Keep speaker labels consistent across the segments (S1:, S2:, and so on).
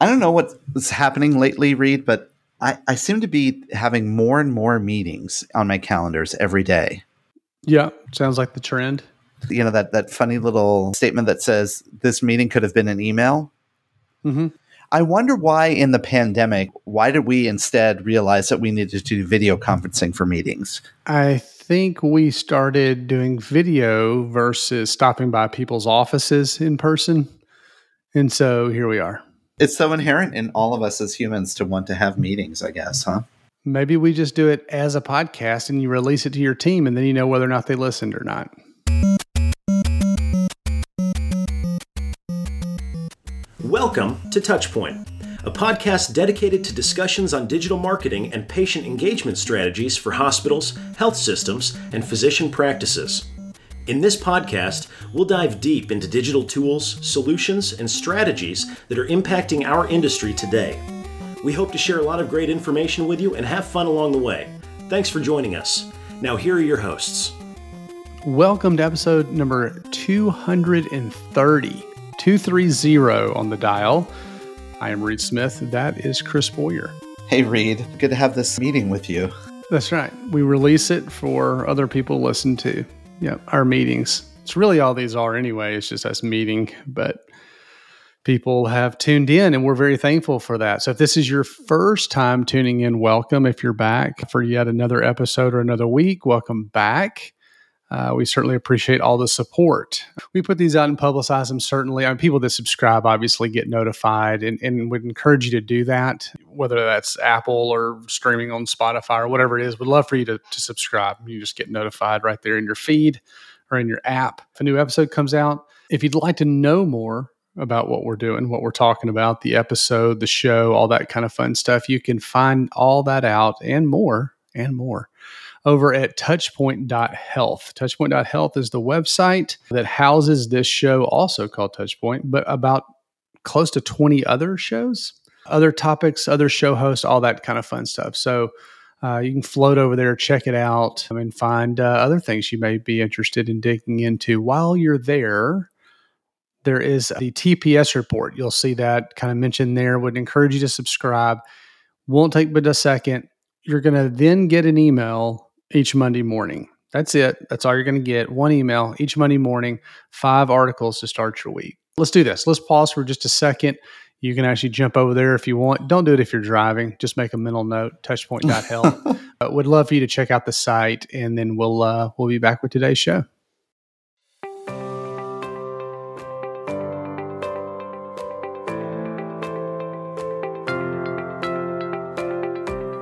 S1: I don't know what's happening lately, Reed, but I, I seem to be having more and more meetings on my calendars every day.
S2: Yeah, sounds like the trend.
S1: You know that that funny little statement that says this meeting could have been an email.
S2: Mm-hmm.
S1: I wonder why in the pandemic, why did we instead realize that we needed to do video conferencing for meetings?
S2: I think we started doing video versus stopping by people's offices in person. And so here we are.
S1: It's so inherent in all of us as humans to want to have meetings, I guess, huh?
S2: Maybe we just do it as a podcast and you release it to your team and then you know whether or not they listened or not.
S3: Welcome to Touchpoint, a podcast dedicated to discussions on digital marketing and patient engagement strategies for hospitals, health systems, and physician practices. In this podcast, we'll dive deep into digital tools, solutions, and strategies that are impacting our industry today. We hope to share a lot of great information with you and have fun along the way. Thanks for joining us. Now, here are your hosts.
S2: Welcome to episode number 230. 230 on the dial. I am Reed Smith. That is Chris Boyer.
S1: Hey, Reed. Good to have this meeting with you.
S2: That's right. We release it for other people to listen to. Yeah, our meetings. It's really all these are anyway. It's just us meeting, but people have tuned in and we're very thankful for that. So if this is your first time tuning in, welcome. If you're back for yet another episode or another week, welcome back. Uh, we certainly appreciate all the support. We put these out and publicize them. Certainly, I mean, people that subscribe obviously get notified, and, and would encourage you to do that. Whether that's Apple or streaming on Spotify or whatever it is, we'd love for you to, to subscribe. You just get notified right there in your feed or in your app if a new episode comes out. If you'd like to know more about what we're doing, what we're talking about, the episode, the show, all that kind of fun stuff, you can find all that out and more and more over at touchpoint.health. Touchpoint.health is the website that houses this show, also called Touchpoint, but about close to 20 other shows, other topics, other show hosts, all that kind of fun stuff. So uh, you can float over there, check it out, and find uh, other things you may be interested in digging into. While you're there, there is the TPS report. You'll see that kind of mentioned there. Would encourage you to subscribe. Won't take but a second. You're going to then get an email each Monday morning. That's it. That's all you're going to get. One email each Monday morning, five articles to start your week. Let's do this. Let's pause for just a second. You can actually jump over there if you want. Don't do it if you're driving. Just make a mental note. Touchpoint.health. uh, would love for you to check out the site, and then we'll uh, we'll be back with today's show.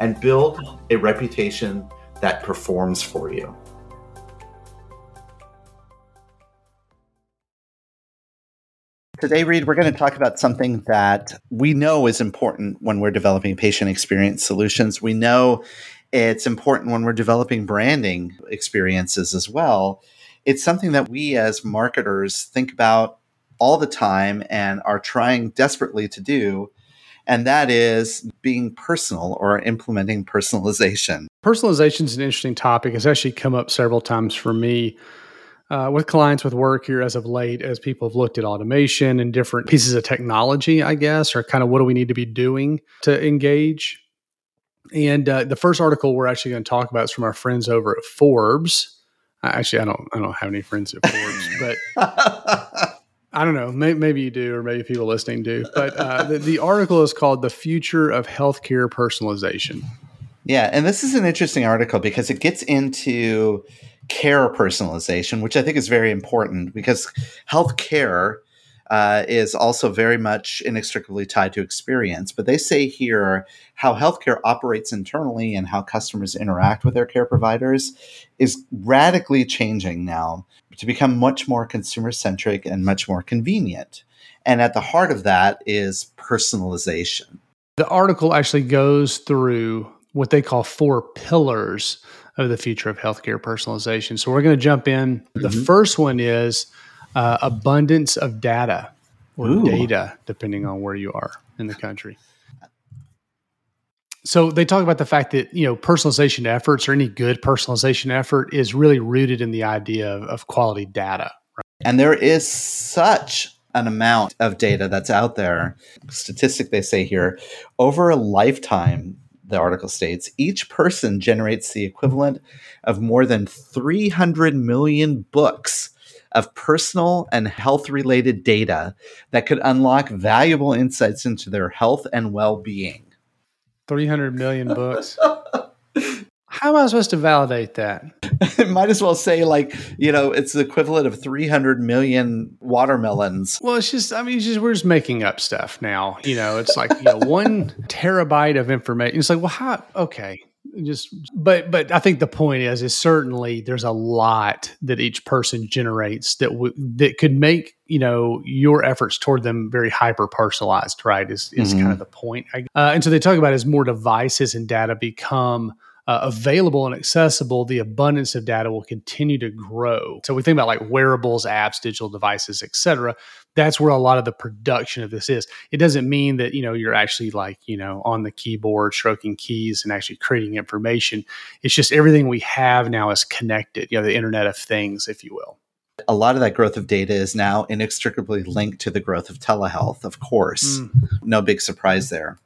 S1: and build a reputation that performs for you. Today, Reed, we're going to talk about something that we know is important when we're developing patient experience solutions. We know it's important when we're developing branding experiences as well. It's something that we as marketers think about all the time and are trying desperately to do and that is being personal or implementing personalization.
S2: Personalization is an interesting topic. It's actually come up several times for me uh, with clients with work here as of late, as people have looked at automation and different pieces of technology, I guess, or kind of what do we need to be doing to engage. And uh, the first article we're actually going to talk about is from our friends over at Forbes. Actually, I don't, I don't have any friends at Forbes, but I don't know. Maybe, maybe, you do, or maybe people listening do. But uh, the, the, article is called "The Future of Healthcare Personalization,"
S1: Yeah, and this is an interesting article because it gets into care personalization, which I think is very important because healthcare uh, is also very much inextricably tied to experience. But they say here how healthcare operates internally and how customers interact with their care providers is radically changing now to become much more consumer centric and much more convenient. And at the heart of that is personalization.
S2: The article actually goes through what they call four pillars of the future of healthcare personalization. So we're going to jump in. Mm-hmm. The first one is uh, abundance of data or Ooh. data, depending on where you are in the country. So they talk about the fact that you know personalization efforts or any good personalization effort is really rooted in the idea of, of quality data.
S1: Right? And there is such an amount of data that's out there. Statistic they say here, over a lifetime, the article states, each person generates the equivalent of more than 300 million books of personal and health related data that could unlock valuable insights into their health and well being.
S2: 300 million books. How am I supposed to validate that?
S1: Might as well say, like, you know, it's the equivalent of 300 million watermelons.
S2: Well, it's just, I mean, just, we're just making up stuff now. You know, it's like, you know, one terabyte of information. It's like, well, how, okay, just but but i think the point is is certainly there's a lot that each person generates that w- that could make you know your efforts toward them very hyper personalized right is is mm-hmm. kind of the point uh, and so they talk about as more devices and data become uh, available and accessible, the abundance of data will continue to grow. So we think about like wearables, apps, digital devices, etc. That's where a lot of the production of this is. It doesn't mean that you know you're actually like you know on the keyboard stroking keys and actually creating information. It's just everything we have now is connected. You know, the Internet of Things, if you will.
S1: A lot of that growth of data is now inextricably linked to the growth of telehealth, of course. Mm. No big surprise there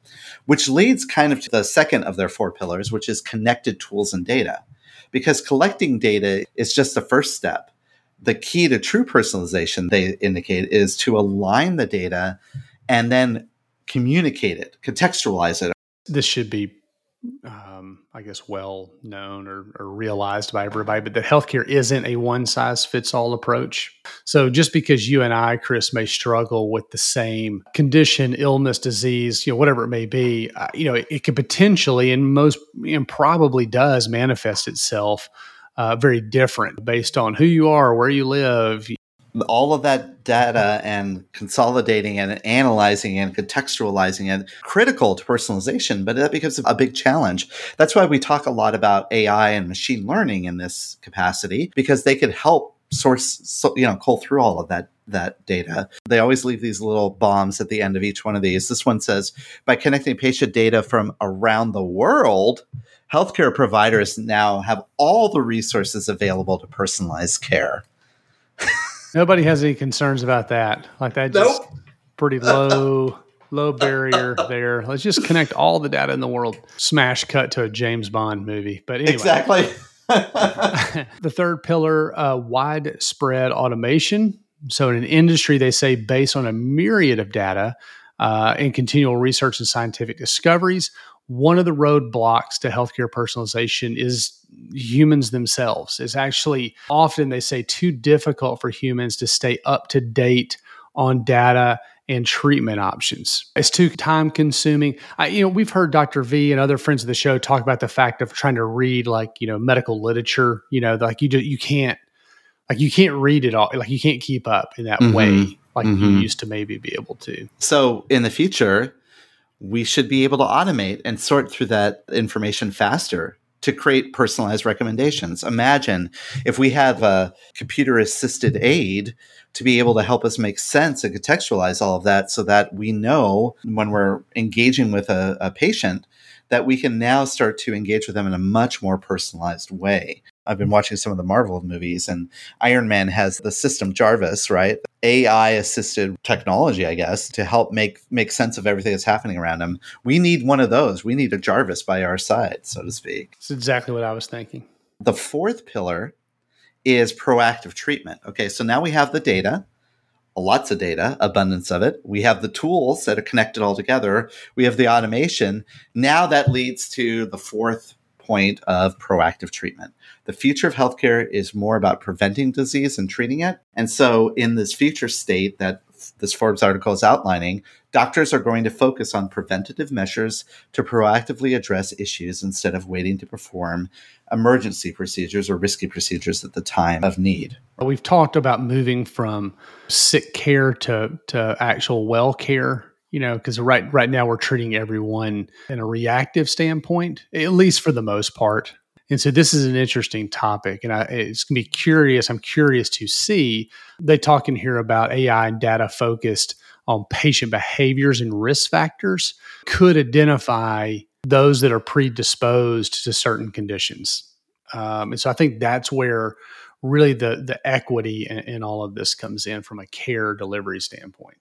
S1: which leads kind of to the second of their four pillars, which is connected tools and data. Because collecting data is just the first step. The key to true personalization, they indicate, is to align the data and then communicate it, contextualize it.
S2: This should be um, I guess, well known or, or, realized by everybody, but that healthcare isn't a one size fits all approach. So just because you and I, Chris, may struggle with the same condition, illness, disease, you know, whatever it may be, uh, you know, it, it, could potentially and most and probably does manifest itself uh, very different based on who you are, where you live,
S1: all of that data and consolidating and analyzing and contextualizing and critical to personalization, but that becomes a big challenge. That's why we talk a lot about AI and machine learning in this capacity because they could help source, so, you know, cull through all of that that data. They always leave these little bombs at the end of each one of these. This one says by connecting patient data from around the world, healthcare providers now have all the resources available to personalize care.
S2: Nobody has any concerns about that. Like that just nope. pretty low low barrier there. Let's just connect all the data in the world. Smash cut to a James Bond movie. But anyway.
S1: Exactly.
S2: the third pillar, uh, widespread automation. So in an industry, they say based on a myriad of data uh, and continual research and scientific discoveries, one of the roadblocks to healthcare personalization is humans themselves. It's actually often they say too difficult for humans to stay up to date on data and treatment options. It's too time consuming. I, you know, we've heard Dr. V and other friends of the show talk about the fact of trying to read like, you know, medical literature, you know, like you do, you can't like you can't read it all. Like you can't keep up in that mm-hmm. way like mm-hmm. you used to maybe be able to.
S1: So in the future, we should be able to automate and sort through that information faster to create personalized recommendations. Imagine if we have a computer assisted aid to be able to help us make sense and contextualize all of that so that we know when we're engaging with a, a patient that we can now start to engage with them in a much more personalized way. I've been watching some of the Marvel movies, and Iron Man has the system Jarvis, right? AI assisted technology, I guess, to help make make sense of everything that's happening around him. We need one of those. We need a Jarvis by our side, so to speak.
S2: That's exactly what I was thinking.
S1: The fourth pillar is proactive treatment. Okay, so now we have the data. lots of data, abundance of it. We have the tools that are connected all together. We have the automation. Now that leads to the fourth point of proactive treatment. The future of healthcare is more about preventing disease and treating it. And so, in this future state that this Forbes article is outlining, doctors are going to focus on preventative measures to proactively address issues instead of waiting to perform emergency procedures or risky procedures at the time of need.
S2: We've talked about moving from sick care to, to actual well care you know because right right now we're treating everyone in a reactive standpoint at least for the most part. And so this is an interesting topic and I, it's going to be curious i'm curious to see. They talk in here about ai and data focused on patient behaviors and risk factors could identify those that are predisposed to certain conditions. Um, and so i think that's where really the the equity in, in all of this comes in from a care delivery standpoint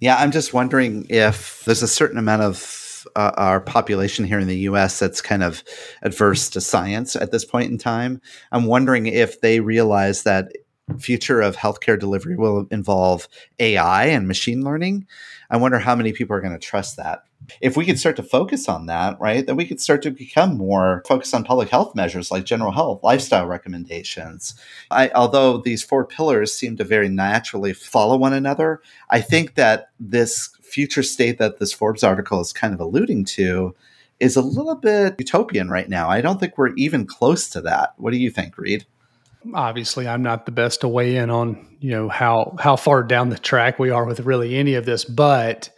S1: yeah, I'm just wondering if there's a certain amount of uh, our population here in the US that's kind of adverse to science at this point in time. I'm wondering if they realize that future of healthcare delivery will involve AI and machine learning. I wonder how many people are going to trust that if we could start to focus on that, right, then we could start to become more focused on public health measures like general health, lifestyle recommendations. I, although these four pillars seem to very naturally follow one another, I think that this future state that this Forbes article is kind of alluding to is a little bit utopian right now. I don't think we're even close to that. What do you think, Reed?
S2: Obviously, I'm not the best to weigh in on, you know, how how far down the track we are with really any of this, but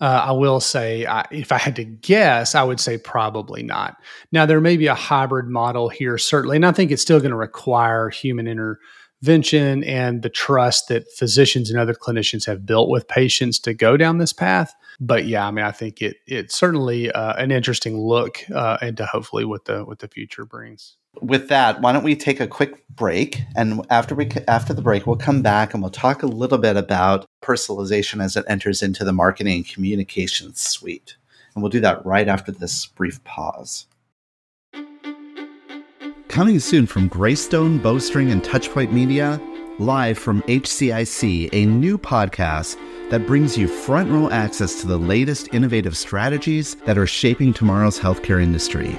S2: uh, I will say, I, if I had to guess, I would say probably not. Now, there may be a hybrid model here, certainly, and I think it's still going to require human intervention and the trust that physicians and other clinicians have built with patients to go down this path. But yeah, I mean, I think it it's certainly uh, an interesting look uh, into hopefully what the what the future brings
S1: with that, why don't we take a quick break? And after we after the break, we'll come back and we'll talk a little bit about personalization as it enters into the marketing and communications suite. And we'll do that right after this brief pause. Coming soon from Greystone, Bowstring, and Touchpoint Media, live from HCIC, a new podcast that brings you front row access to the latest innovative strategies that are shaping tomorrow's healthcare industry.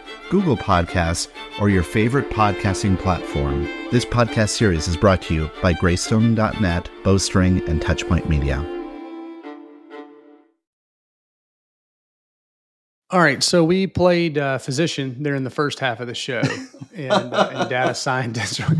S1: Google Podcasts, or your favorite podcasting platform. This podcast series is brought to you by Greystone.net, Bowstring, and Touchpoint Media.
S2: All right, so we played uh, physician there in the first half of the show, and, uh, and data scientist.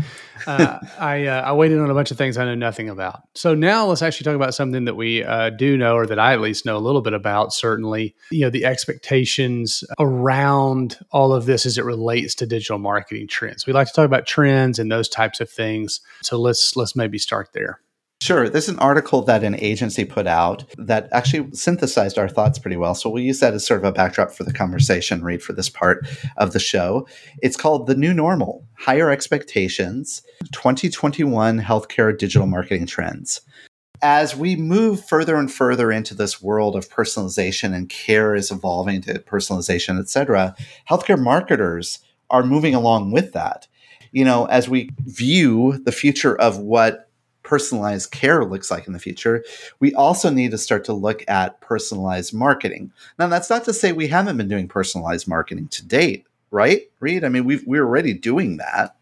S2: Uh, I uh, I waited on a bunch of things I know nothing about. So now let's actually talk about something that we uh, do know, or that I at least know a little bit about. Certainly, you know the expectations around all of this as it relates to digital marketing trends. We like to talk about trends and those types of things. So let's let's maybe start there.
S1: Sure. There's an article that an agency put out that actually synthesized our thoughts pretty well. So we'll use that as sort of a backdrop for the conversation, Reed for this part of the show. It's called The New Normal Higher Expectations 2021 Healthcare Digital Marketing Trends. As we move further and further into this world of personalization and care is evolving to personalization, et cetera, healthcare marketers are moving along with that. You know, as we view the future of what personalized care looks like in the future, we also need to start to look at personalized marketing. Now, that's not to say we haven't been doing personalized marketing to date, right, Reed? I mean, we we're already doing that.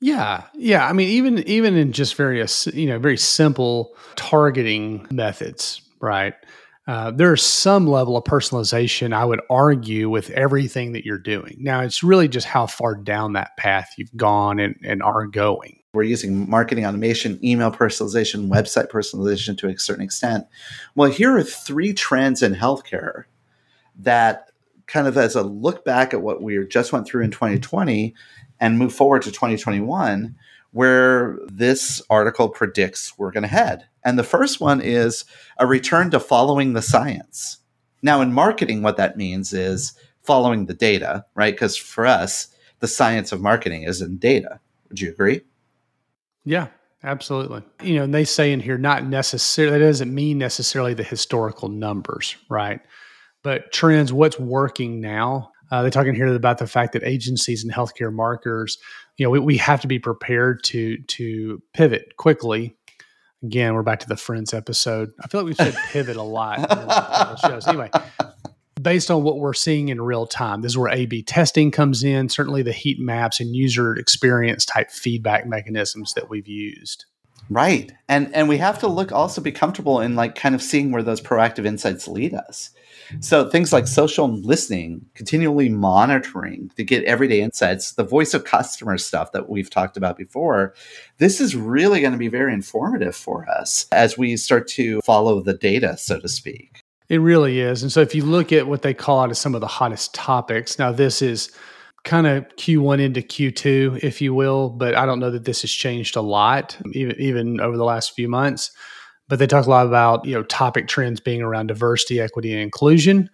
S2: Yeah, yeah. I mean, even even in just various, you know, very simple targeting methods, right? Uh, there's some level of personalization, I would argue, with everything that you're doing. Now, it's really just how far down that path you've gone and, and are going.
S1: We're using marketing automation, email personalization, website personalization to a certain extent. Well, here are three trends in healthcare that kind of as a look back at what we just went through in 2020 and move forward to 2021 where this article predicts we're going to head. And the first one is a return to following the science. Now, in marketing, what that means is following the data, right? Because for us, the science of marketing is in data. Would you agree?
S2: Yeah, absolutely. You know, and they say in here, not necessarily, that doesn't mean necessarily the historical numbers, right? But trends, what's working now. Uh, they're talking here about the fact that agencies and healthcare marketers, you know, we, we have to be prepared to to pivot quickly. Again, we're back to the Friends episode. I feel like we've said pivot a lot shows. Anyway, based on what we're seeing in real time. This is where A B testing comes in, certainly the heat maps and user experience type feedback mechanisms that we've used.
S1: Right. And and we have to look also be comfortable in like kind of seeing where those proactive insights lead us. So things like social listening, continually monitoring to get everyday insights, the voice of customer stuff that we've talked about before, this is really going to be very informative for us as we start to follow the data, so to speak.
S2: It really is. And so if you look at what they call out as some of the hottest topics, now this is kind of Q1 into Q2, if you will, but I don't know that this has changed a lot, even, even over the last few months. But they talk a lot about you know topic trends being around diversity, equity, and inclusion.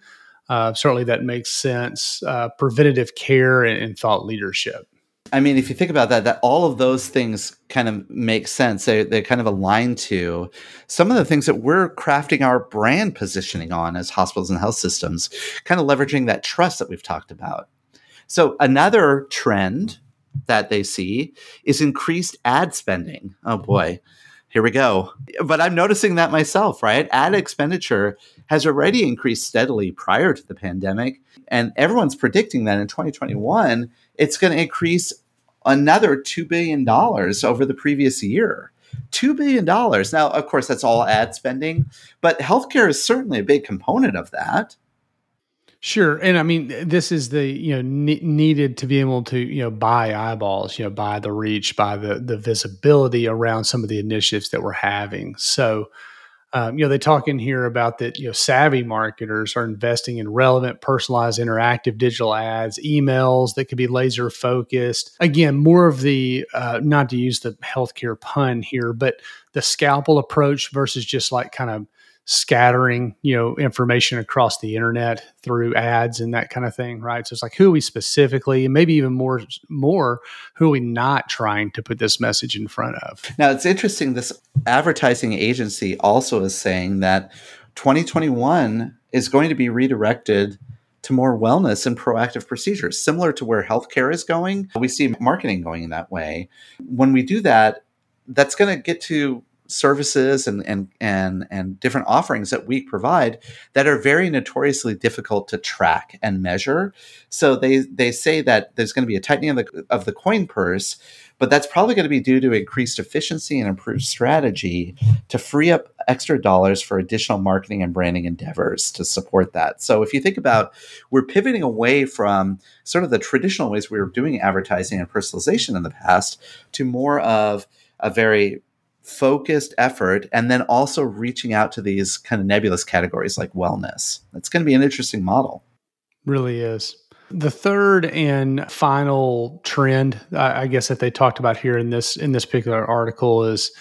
S2: Uh, certainly, that makes sense. Uh, preventative care and, and thought leadership.
S1: I mean, if you think about that, that all of those things kind of make sense. They they kind of align to some of the things that we're crafting our brand positioning on as hospitals and health systems, kind of leveraging that trust that we've talked about. So another trend that they see is increased ad spending. Oh boy, here we go. But I'm noticing that myself, right? Ad expenditure has already increased steadily prior to the pandemic. And everyone's predicting that in 2021, it's going to increase another $2 billion over the previous year. $2 billion. Now, of course, that's all ad spending, but healthcare is certainly a big component of that.
S2: Sure, and I mean this is the you know ne- needed to be able to you know buy eyeballs, you know buy the reach, buy the the visibility around some of the initiatives that we're having. So um, you know, they talk in here about that, you know, savvy marketers are investing in relevant, personalized, interactive digital ads, emails that could be laser focused. Again, more of the, uh, not to use the healthcare pun here, but the scalpel approach versus just like kind of scattering you know information across the internet through ads and that kind of thing right? So it's like who are we specifically? And maybe even more more who are we not trying to put this message in front of?
S1: Now it's interesting this advertising agency also is saying that 2021 is going to be redirected to more wellness and proactive procedures similar to where healthcare is going. We see marketing going that way. When we do that that's going to get to services and and and and different offerings that we provide that are very notoriously difficult to track and measure. So they they say that there's going to be a tightening of the of the coin purse, but that's probably going to be due to increased efficiency and improved strategy to free up extra dollars for additional marketing and branding endeavors to support that. So if you think about we're pivoting away from sort of the traditional ways we were doing advertising and personalization in the past to more of a very focused effort and then also reaching out to these kind of nebulous categories like wellness. That's going to be an interesting model.
S2: Really is. The third and final trend, I guess, that they talked about here in this in this particular article is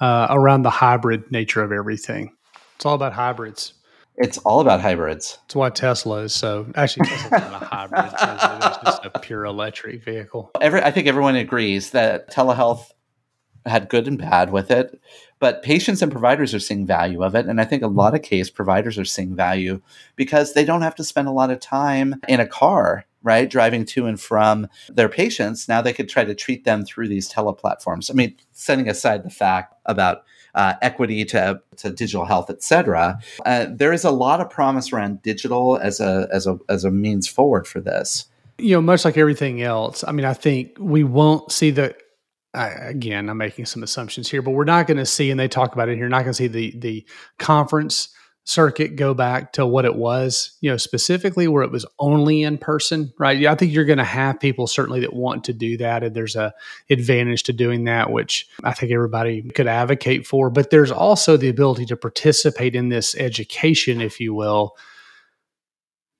S2: uh, around the hybrid nature of everything. It's all about hybrids.
S1: It's all about hybrids.
S2: It's why Tesla is so. Actually, Tesla's not a hybrid; it's just a pure electric vehicle.
S1: Every, I think everyone agrees that telehealth had good and bad with it, but patients and providers are seeing value of it. And I think a lot of case providers are seeing value because they don't have to spend a lot of time in a car, right? Driving to and from their patients. Now they could try to treat them through these teleplatforms. I mean, setting aside the fact about uh, equity to, to digital health, et cetera, uh, there is a lot of promise around digital as a, as a, as a means forward for this.
S2: You know, much like everything else, I mean, I think we won't see the I, again, I'm making some assumptions here, but we're not going to see, and they talk about it here, not going to see the the conference circuit go back to what it was, you know, specifically where it was only in person, right? I think you're going to have people certainly that want to do that, and there's a advantage to doing that, which I think everybody could advocate for. But there's also the ability to participate in this education, if you will,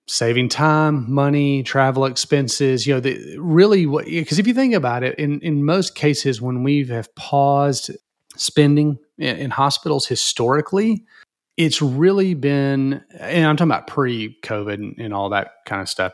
S2: saving time, money, travel expenses, you know, the, really because if you think about it, in, in most cases, when we have paused spending in, in hospitals historically, it's really been, and I'm talking about pre COVID and, and all that kind of stuff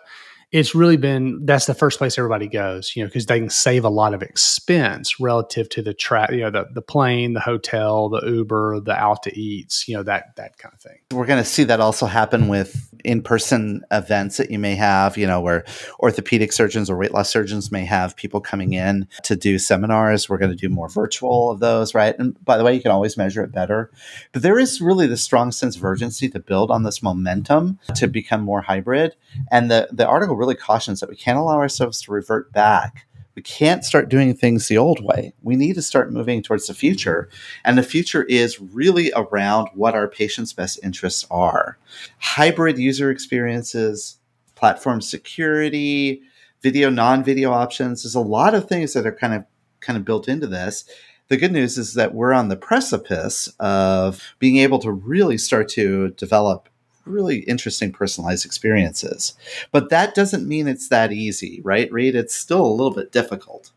S2: it's really been that's the first place everybody goes, you know, because they can save a lot of expense relative to the track, you know, the the plane, the hotel, the Uber, the out to eats, you know, that that kind of thing.
S1: We're going to see that also happen with in-person events that you may have, you know, where orthopedic surgeons or weight loss surgeons may have people coming in to do seminars. We're going to do more virtual of those, right? And by the way, you can always measure it better. But there is really the strong sense of urgency to build on this momentum to become more hybrid. And the the article really cautions that we can't allow ourselves to revert back. We can't start doing things the old way. We need to start moving towards the future. And the future is really around what our patients' best interests are hybrid user experiences, platform security, video, non video options. There's a lot of things that are kind of kind of built into this. The good news is that we're on the precipice of being able to really start to develop really interesting personalized experiences. But that doesn't mean it's that easy, right, Reed? It's still a little bit difficult.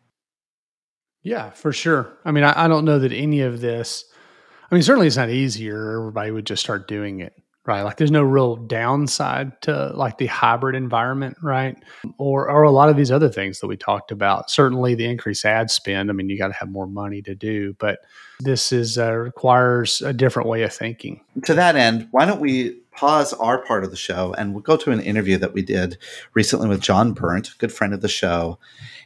S2: Yeah, for sure. I mean, I, I don't know that any of this, I mean, certainly it's not easier. Everybody would just start doing it right? Like there's no real downside to like the hybrid environment, right? Or or a lot of these other things that we talked about. Certainly the increased ad spend. I mean, you got to have more money to do, but this is uh, requires a different way of thinking.
S1: To that end, why don't we pause our part of the show and we'll go to an interview that we did recently with John Berndt, good friend of the show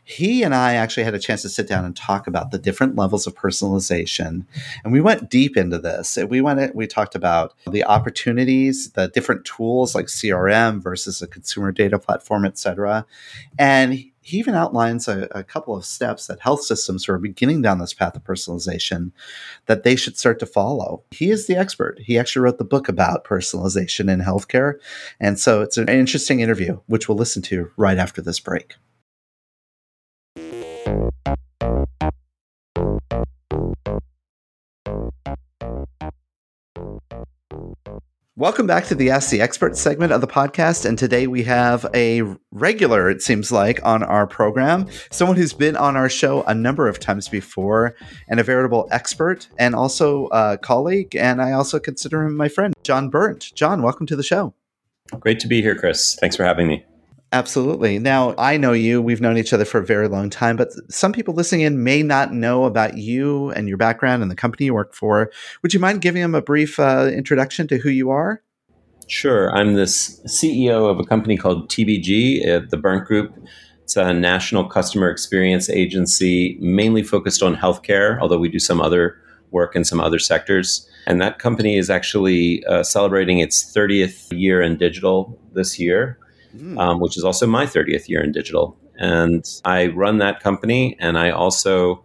S1: he and I actually had a chance to sit down and talk about the different levels of personalization. And we went deep into this. We went we talked about the opportunities, the different tools like CRM versus a consumer data platform, et cetera. And he even outlines a, a, couple of steps that health systems who are beginning down this path of personalization that they should start to follow. He is the expert. He actually wrote the book about personalization in healthcare. And so it's an interesting interview, which we'll listen to right after this break. Welcome back to the Ask the Expert segment of the podcast. And today we have a regular, it seems like, on our program, someone who's been on our show a number of times before and a veritable expert and also a colleague. And I also consider him my friend, John Berndt. John, welcome to the show.
S4: Great to be here, Chris. Thanks for having me.
S1: Absolutely. Now, I know you. We've known each other for a very long time, but some people listening in may not know about you and your background and the company you work for. Would you mind giving them a brief uh, introduction to who you are?
S4: Sure. I'm the CEO of a company called TBG, uh, the Berndt Group. It's a national customer experience agency mainly focused on healthcare, although we do some other work in some other sectors. And that company is actually uh, celebrating its 30th year in digital this year mm. um, which is also my 30th year in digital. And I run that company, and I also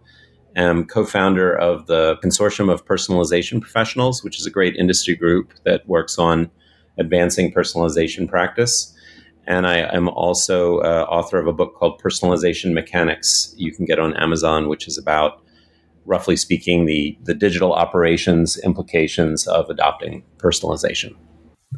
S4: am co founder of the Consortium of Personalization Professionals, which is a great industry group that works on advancing personalization practice. And I am also uh, author of a book called Personalization Mechanics. You can get on Amazon, which is about, roughly speaking, the, the digital operations implications of adopting personalization.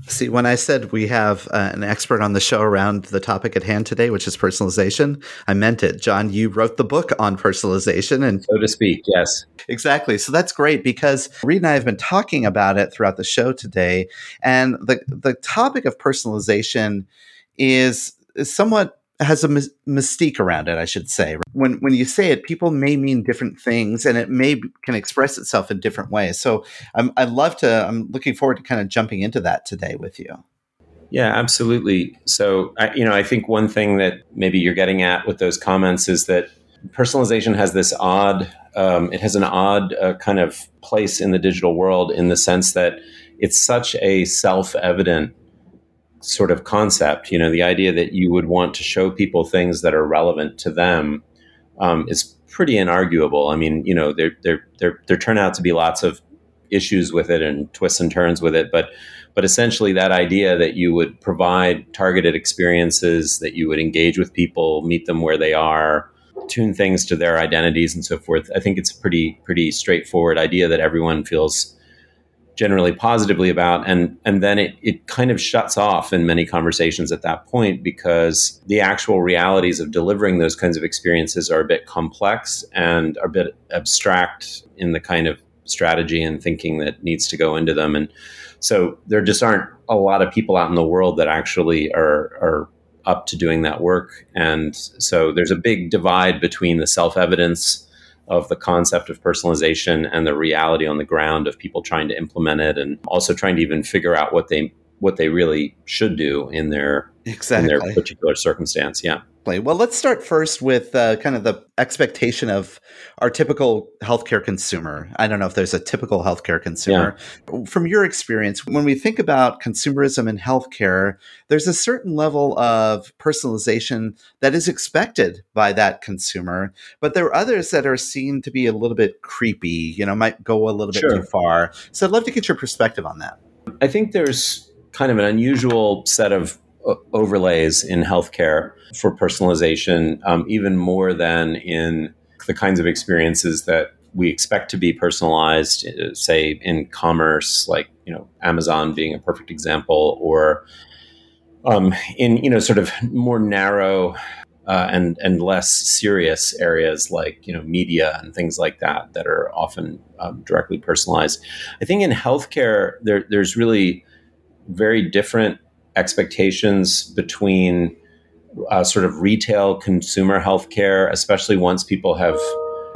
S1: See, when I said we have uh, an expert on the show around the topic at hand today, which is personalization, I meant it. John, you wrote the book on personalization and
S4: so to speak, yes.
S1: Exactly. So that's great because Reed and I have been talking about it throughout the show today. And the the topic of personalization is, is somewhat has a mystique around it, I should say. When when you say it, people may mean different things, and it may can express itself in different ways. So I'm, I love to. I'm looking forward to kind of jumping into that today with you.
S4: Yeah, absolutely. So I, you know, I think one thing that maybe you're getting at with those comments is that personalization has this odd. Um, it has an odd uh, kind of place in the digital world in the sense that it's such a self-evident sort of concept. You know, the idea that you would want to show people things that are relevant to them um, is pretty inarguable. I mean, you know, there there there there turn out to be lots of issues with it and twists and turns with it, but but essentially that idea that you would provide targeted experiences, that you would engage with people, meet them where they are, tune things to their identities and so forth. I think it's a pretty pretty straightforward idea that everyone feels generally positively about and and then it, it kind of shuts off in many conversations at that point because the actual realities of delivering those kinds of experiences are a bit complex and are a bit abstract in the kind of strategy and thinking that needs to go into them. And so there just aren't a lot of people out in the world that actually are, are up to doing that work. And so there's a big divide between the self evidence of the concept of personalization and the reality on the ground of people trying to implement it and also trying to even figure out what they what they really should do in their exactly. in their particular circumstance. Yeah.
S1: Well, let's start first with uh, kind of the expectation of our typical healthcare consumer. I don't know if there's a typical healthcare consumer. Yeah. From your experience, when we think about consumerism in healthcare, there's a certain level of personalization that is expected by that consumer, but there are others that are seen to be a little bit creepy, you know, might go a little bit sure. too far. So I'd love to get your perspective on that.
S4: I think there's kind of an unusual set of overlays in healthcare for personalization, um, even more than in the kinds of experiences that we expect to be personalized, uh, say in commerce, like you know Amazon being a perfect example, or um, in you know sort of more narrow uh, and and less serious areas like you know media and things like that that are often um, directly personalized. I think in healthcare there, there's really very different expectations between uh, sort of retail consumer healthcare, especially once people have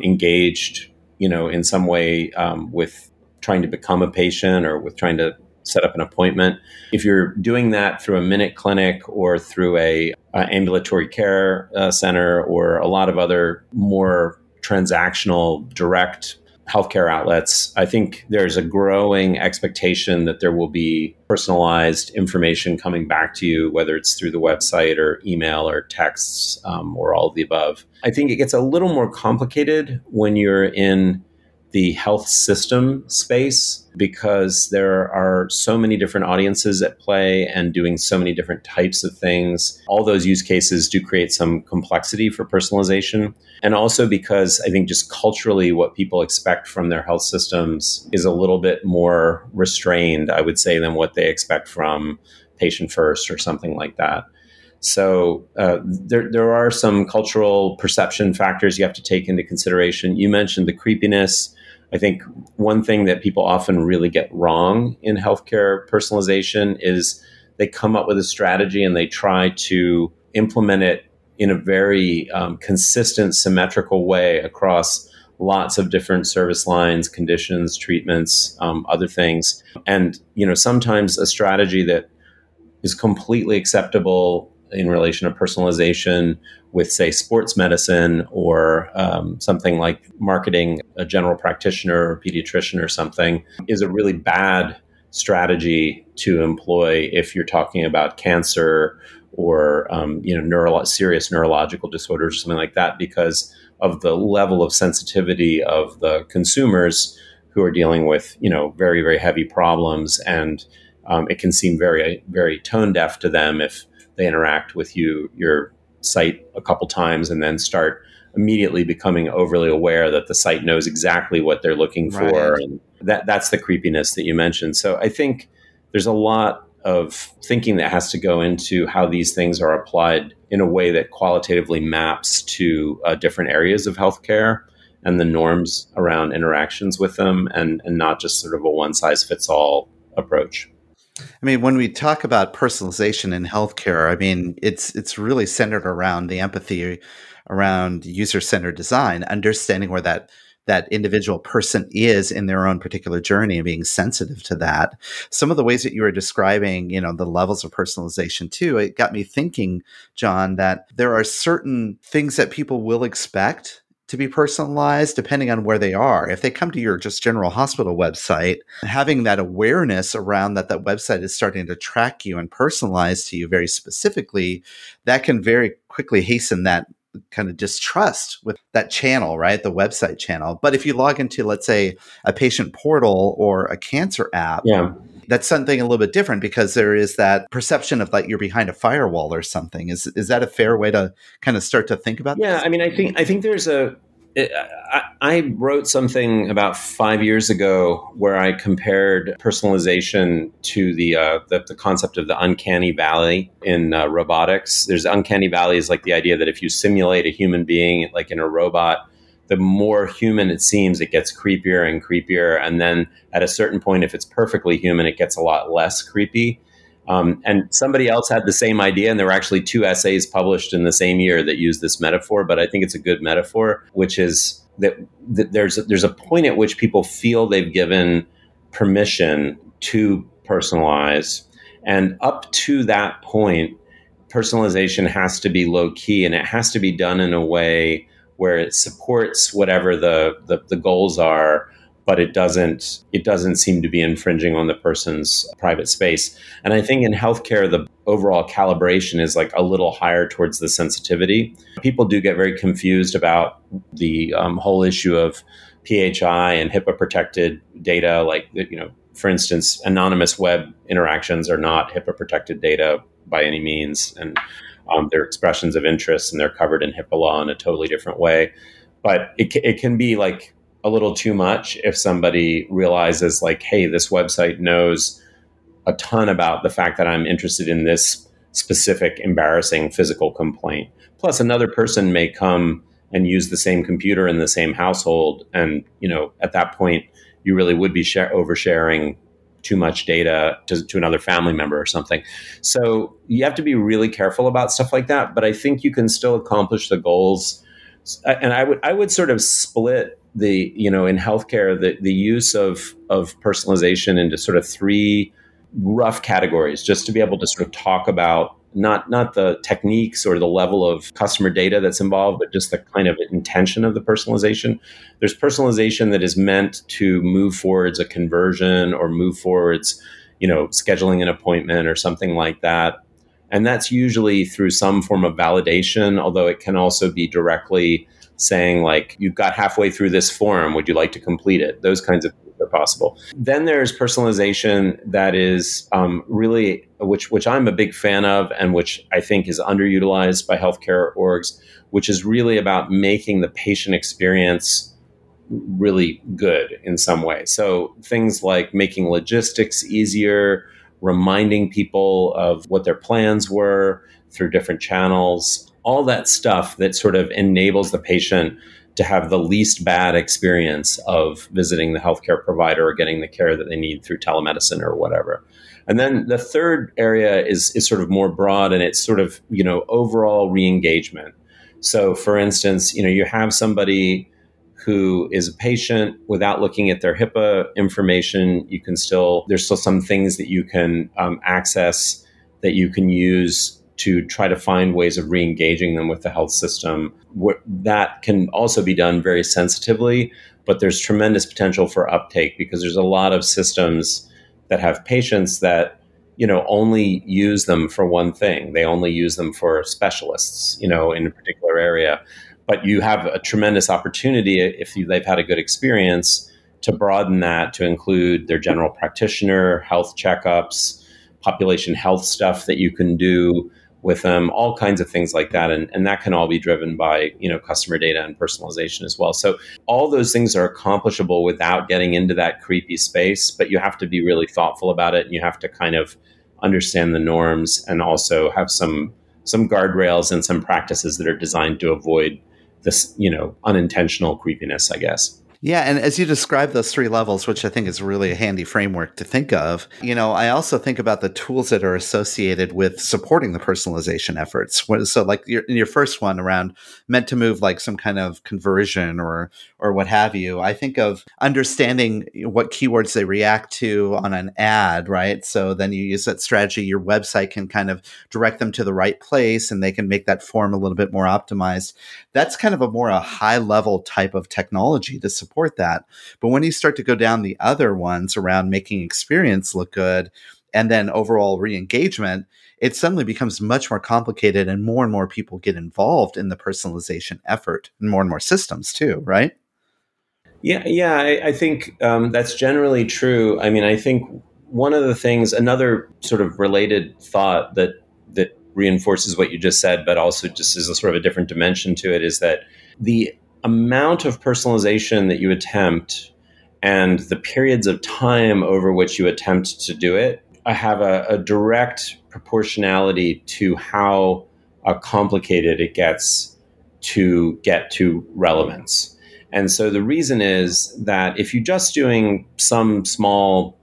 S4: engaged, you know, in some way um, with trying to become a patient or with trying to set up an appointment. If you're doing that through a minute clinic or through a, ambulatory care uh, center or a lot of other more transactional direct healthcare outlets, I think there's a growing expectation that there will be personalized information coming back to you, whether it's through the website or email or texts um, or all of the above. I think it gets a little more complicated when you're in the health system space because there are so many different audiences at play and doing so many different types of things. All those use cases do create some complexity for personalization. And also because I think just culturally, what people expect from their health systems is a little bit more restrained, I would say, than what they expect from patient first or something like that. So uh, there, there are some cultural perception factors you have to take into consideration. You mentioned the creepiness. I think one thing that people often really get wrong in healthcare personalization is they come up with a strategy and they try to implement it in a very um, consistent, symmetrical way across lots of different service lines, conditions, treatments, um, other things. And you know, sometimes a strategy that is completely acceptable in relation to personalization with, say, sports medicine or um, something like marketing a general practitioner or pediatrician or something is a really bad strategy to employ if you're talking about cancer or um, you know neuro- serious neurological disorders or something like that because of the level of sensitivity of the consumers who are dealing with you know very very heavy problems and um, it can seem very very tone deaf to them if they interact with you your site a couple times and then start immediately becoming overly aware that the site knows exactly what they're looking for. Right. and that that's the creepiness that you mentioned. So i think there's a lot of thinking that has to go into how these things are applied in a way that qualitatively maps to uh, different areas of healthcare and the norms around interactions with them and, and not just sort of a one size fits all approach
S1: I mean, when we talk about personalization in healthcare, I mean, it's it's really centered around the empathy around user-centered design, understanding where that that individual person is in their own particular journey and being sensitive to that. Some of the ways that you were describing, you know, the levels of personalization too, it got me thinking, John, that there are certain things that people will expect to be personalized depending on where they are. If they come to your just general hospital website, having that awareness around that that website is starting to track you and personalize to you very specifically, that can very quickly hasten that kind of distrust with that channel, right? The website channel. But if you log into, let's say, a patient portal or a cancer app, yeah that's something a little bit different because there is that perception of like you're behind a firewall or something. Is is that a fair way to kind of start to think about?
S4: Yeah,
S1: this?
S4: I mean, I think I think there's a. I, I wrote something about five years ago where I compared personalization to the uh, the, the, concept of the uncanny valley in uh, robotics. There's uncanny valley is like the idea that if you simulate a human being like in a robot, the more human it seems, it gets creepier and creepier. And then at a certain point, if it's perfectly human, it gets a lot less creepy. Um, and somebody else had the same idea, and there were actually two essays published in the same year that use this metaphor. But I think it's a good metaphor, which is that, that there's there's a point at which people feel they've given permission to personalize, and up to that point, personalization has to be low key, and it has to be done in a way where it supports whatever the, the, the goals are but it doesn't it doesn't seem to be infringing on the person's private space. And i think in healthcare the overall calibration is like a little higher towards the sensitivity. People do get very confused about the um, whole issue of phi and hipaa protected data like you know for instance anonymous web interactions are not hipaa protected data by any means. And um, they're expressions of interest and they're covered in HIPAA law in a totally different way. But it, it can be like a little too much if somebody realizes, like, hey, this website knows a ton about the fact that I'm interested in this specific embarrassing physical complaint. Plus, another person may come and use the same computer in the same household. And, you know, at that point, you really would be share- oversharing too much data to, to another family member or something. So you have to be really careful about stuff like that. But I think you can still accomplish the goals. And I would I would sort of split the you know in healthcare the the use of of personalization into sort of three rough categories just to be able to sort of talk about not not the techniques or the level of customer data that's involved, but just the kind of intention of the personalization. There's personalization that is meant to move forwards a conversion or move forwards, you know, scheduling an appointment or something like that. And that's usually through some form of validation, although it can also be directly saying like you've got halfway through this form would you like to complete it those kinds of possible. Then there's personalization that is um, really which which i'm a big fan of and which i think is underutilized by healthcare orgs which is really about making the patient experience really good in some way. So things like making logistics easier reminding people of what their plans were through different channels all that stuff that sort of enables the patient to have the least bad experience of visiting the healthcare provider or getting the care that they need through telemedicine or whatever. And then the third area is, is sort of more broad and it's sort of, you know, overall re-engagement. So for instance, you know, you have somebody who is a patient without looking at their HIPAA information, you can still, there's still some things that you can um, access that you can use to try to find ways of re-engaging them with the health system. That can also be done very sensitively, but there's tremendous potential for uptake because there's a lot of systems that have patients that you know only use them for one thing. They only use them for specialists, you know, in a particular area. But you have a tremendous opportunity if they've had a good experience to broaden that to include their general practitioner, health checkups, population health stuff that you can do with them, all kinds of things like that. And, and that can all be driven by, you know, customer data and personalization as well. So all those things are accomplishable without getting into that creepy space, but you have to be really thoughtful about it and you have to kind of understand the norms and also have some some guardrails and some practices that are designed to avoid this, you know, unintentional creepiness, I guess.
S1: Yeah, and as you describe those three levels, which I think is really a handy framework to think of, you know, I also think about the tools that are associated with supporting the personalization efforts. So, like your, in your first one around meant to move like some kind of conversion or or what have you, I think of understanding what keywords they react to on an ad, right? So then you use that strategy. Your website can kind of direct them to the right place, and they can make that form a little bit more optimized. That's kind of a more a high level type of technology to support that. But when you start to go down the other ones around making experience look good and then overall re engagement, it suddenly becomes much more complicated and more and more people get involved in the personalization effort and more and more systems too, right?
S4: Yeah, yeah, I, I think um, that's generally true. I mean, I think one of the things, another sort of related thought that that reinforces what you just said, but also just is a sort of a different dimension to it, is that the amount of personalization that you attempt and the periods of time over which you attempt to do it have a, a direct proportionality to how uh, complicated it gets to get to relevance. And so the reason is that if you're just doing some small,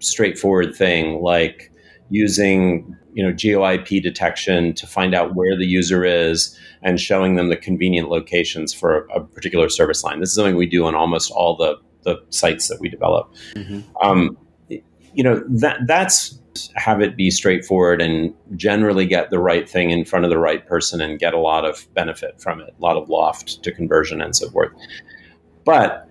S4: straightforward thing like using you know GeoIP detection to find out where the user is and showing them the convenient locations for a, particular service line. This is something we do on almost all the the sites that we develop. Mm-hmm. Um, you know that that's have it be straightforward and generally get the right thing in front of the right person and get a lot of benefit from it, a lot of loft to conversion and so forth. But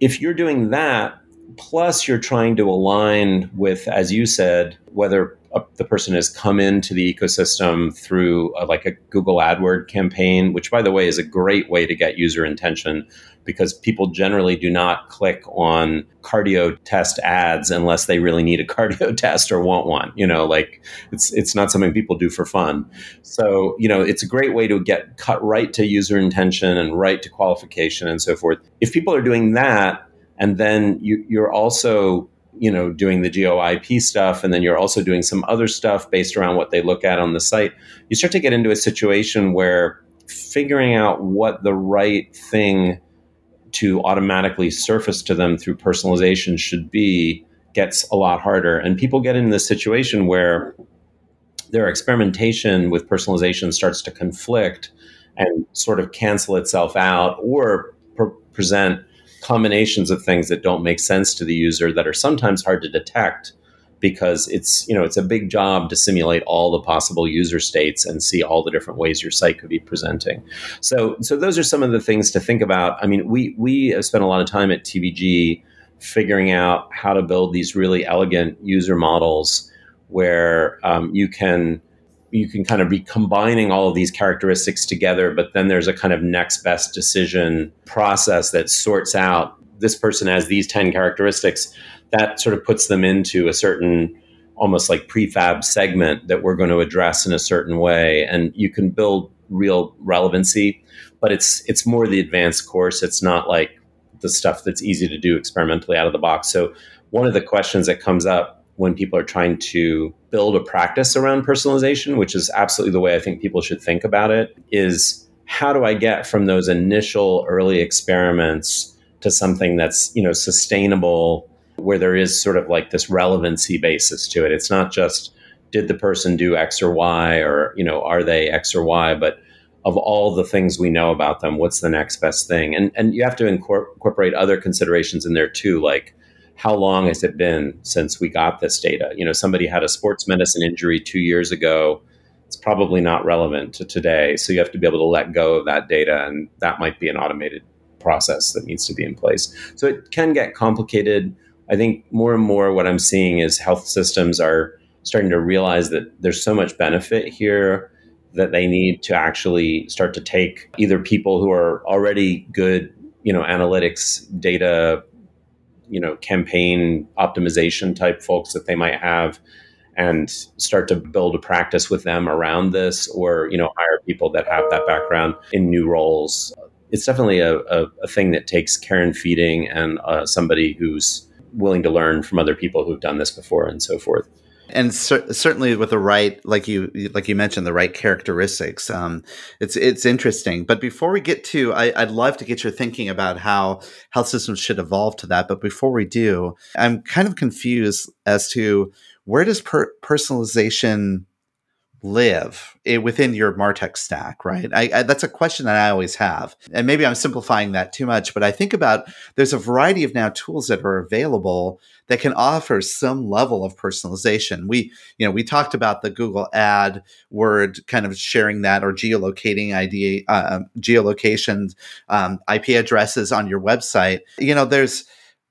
S4: if you're doing that, plus you're trying to align with, as you said, whether a, the person has come into the ecosystem through a, like a Google AdWord campaign, which by the way is a great way to get user intention because people generally do not click on cardio test ads unless they really need a cardio test or want one. You know, like it's it's not something people do for fun. So, you know, it's a great way to get cut right to user intention and right to qualification and so forth. If people are doing that and then you, you're also you know doing the GeoIP stuff and then you're also doing some other stuff based around what they look at on the site you start to get into a situation where figuring out what the right thing to automatically surface to them through personalization should be gets a lot harder. And people get in this situation where their experimentation with personalization starts to conflict and sort of cancel itself out or pre- present combinations of things that don't make sense to the user that are sometimes hard to detect because it's you know it's a big job to simulate all the possible user states and see all the different ways your site could be presenting. So so those are some of the things to think about. I mean, we we have spent a lot of time at TBG figuring out how to build these really elegant user models where um, you can you can kind of be combining all of these characteristics together, but then there's a kind of next best decision process that sorts out this person has these 10 characteristics that sort of puts them into a certain almost like prefab segment that we're going to address in a certain way and you can build real relevancy but it's it's more the advanced course. It's not like the stuff that's easy to do experimentally out of the box. So one of the questions that comes up when people are trying to build a practice around personalization which is absolutely the way i think people should think about it is how do i get from those initial early experiments to something that's you know sustainable where there is sort of like this relevancy basis to it. It's not just did the person do X or Y or, you know, are they X or Y, but of all the things we know about them, what's the next best thing? And and you have to incorporate other considerations in there too, like how long has it been since we got this data? You know, somebody had a sports medicine injury two years ago. It's probably not relevant to today. So you have to be able to let go of that data, and that might be an automated process that needs to be in place. So it can get complicated I think more and more what I'm seeing is health systems are starting to realize that there's so much benefit here that they need to actually start to take either people who are already good, you know, analytics data, you know, campaign optimization type folks that they might have and start to build a practice with them around this or, you know, hire people that have that background in new roles. It's definitely a, a, a thing that takes care and feeding and uh, somebody who's willing to learn from other people who've done this before and so forth.
S1: And cer- certainly with the right like you like you mentioned the right characteristics um, it's it's interesting. But before we get to I, would love to get your thinking about how health systems should evolve to that. But before we do i'm kind of confused as to where does per- personalization live within your martech stack right? I, I, that's a question that i always have and maybe i'm simplifying that too much but i think about there's a variety of now tools that are available that can offer some level of personalization. We you know we talked about the google ad word kind of sharing that or geolocating id uh, geolocations um, ip addresses on your website. You know there's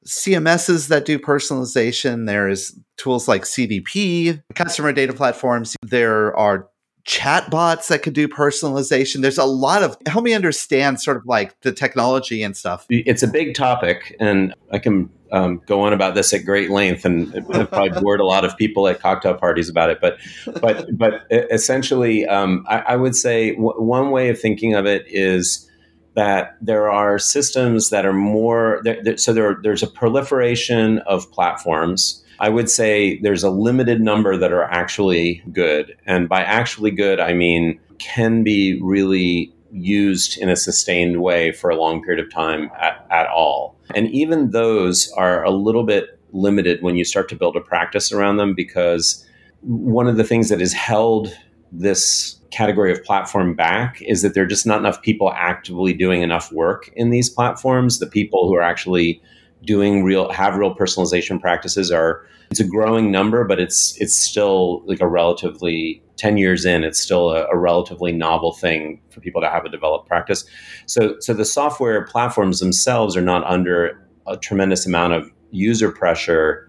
S1: CMSs that do personalization. There's tools like CDP, customer data platforms. There are chatbots that could do personalization. There's a lot of help me understand sort of like the technology and stuff.
S4: It's a big topic, and I can um, go on about this at great length, and I've probably bored a lot of people at cocktail parties about it. But but but essentially, um, I, I, would say w- one way of thinking of it is that there are systems that are more there, there, so there, there's a proliferation of platforms i would say there's a limited number that are actually good and by actually good i mean can be really used in a sustained way for a long period of time at, at all. And even those are a little bit limited when you start to build a practice around them because one of the things that has held this category of platform back is that there are just not enough people actively doing enough work in these platforms. The people who are actually doing real have real personalization practices are it's a growing number, but it's it's still like a relatively 10 years in, it's still a, a, relatively novel thing for people to have a developed practice. So, so the software platforms themselves are not under a tremendous amount of user pressure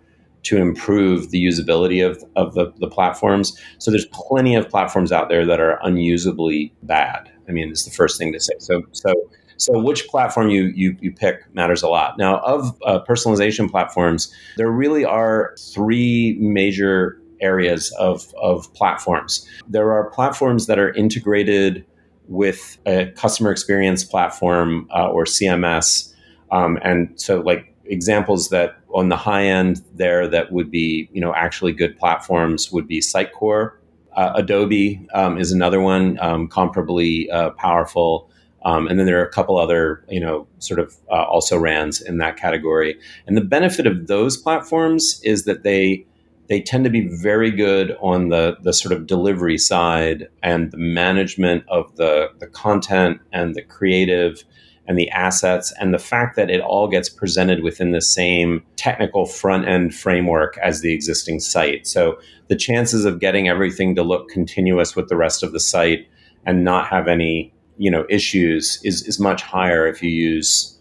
S4: to improve the usability of, of the, the platforms. So there's plenty of platforms out there that are unusably bad. I mean, it's the first thing to say. So, so, so which platform you, you, you pick matters a lot. Now, of uh, personalization platforms, there really are three major areas of, of platforms. There are platforms that are integrated with a customer experience platform uh, or CMS. Um, and so, like examples that on the high end there that would be you know actually good platforms would be Sitecore. Uh, Adobe um, is another one, um, comparably uh, powerful. Um, and then there are a couple other, you know, sort of uh, also rans in that category. And the benefit of those platforms is that they they tend to be very good on the, the sort of delivery side and the management of the, the content and the creative and the assets and the fact that it all gets presented within the same technical front end framework as the existing site. So the chances of getting everything to look continuous with the rest of the site and not have any you know issues is, is much higher if you use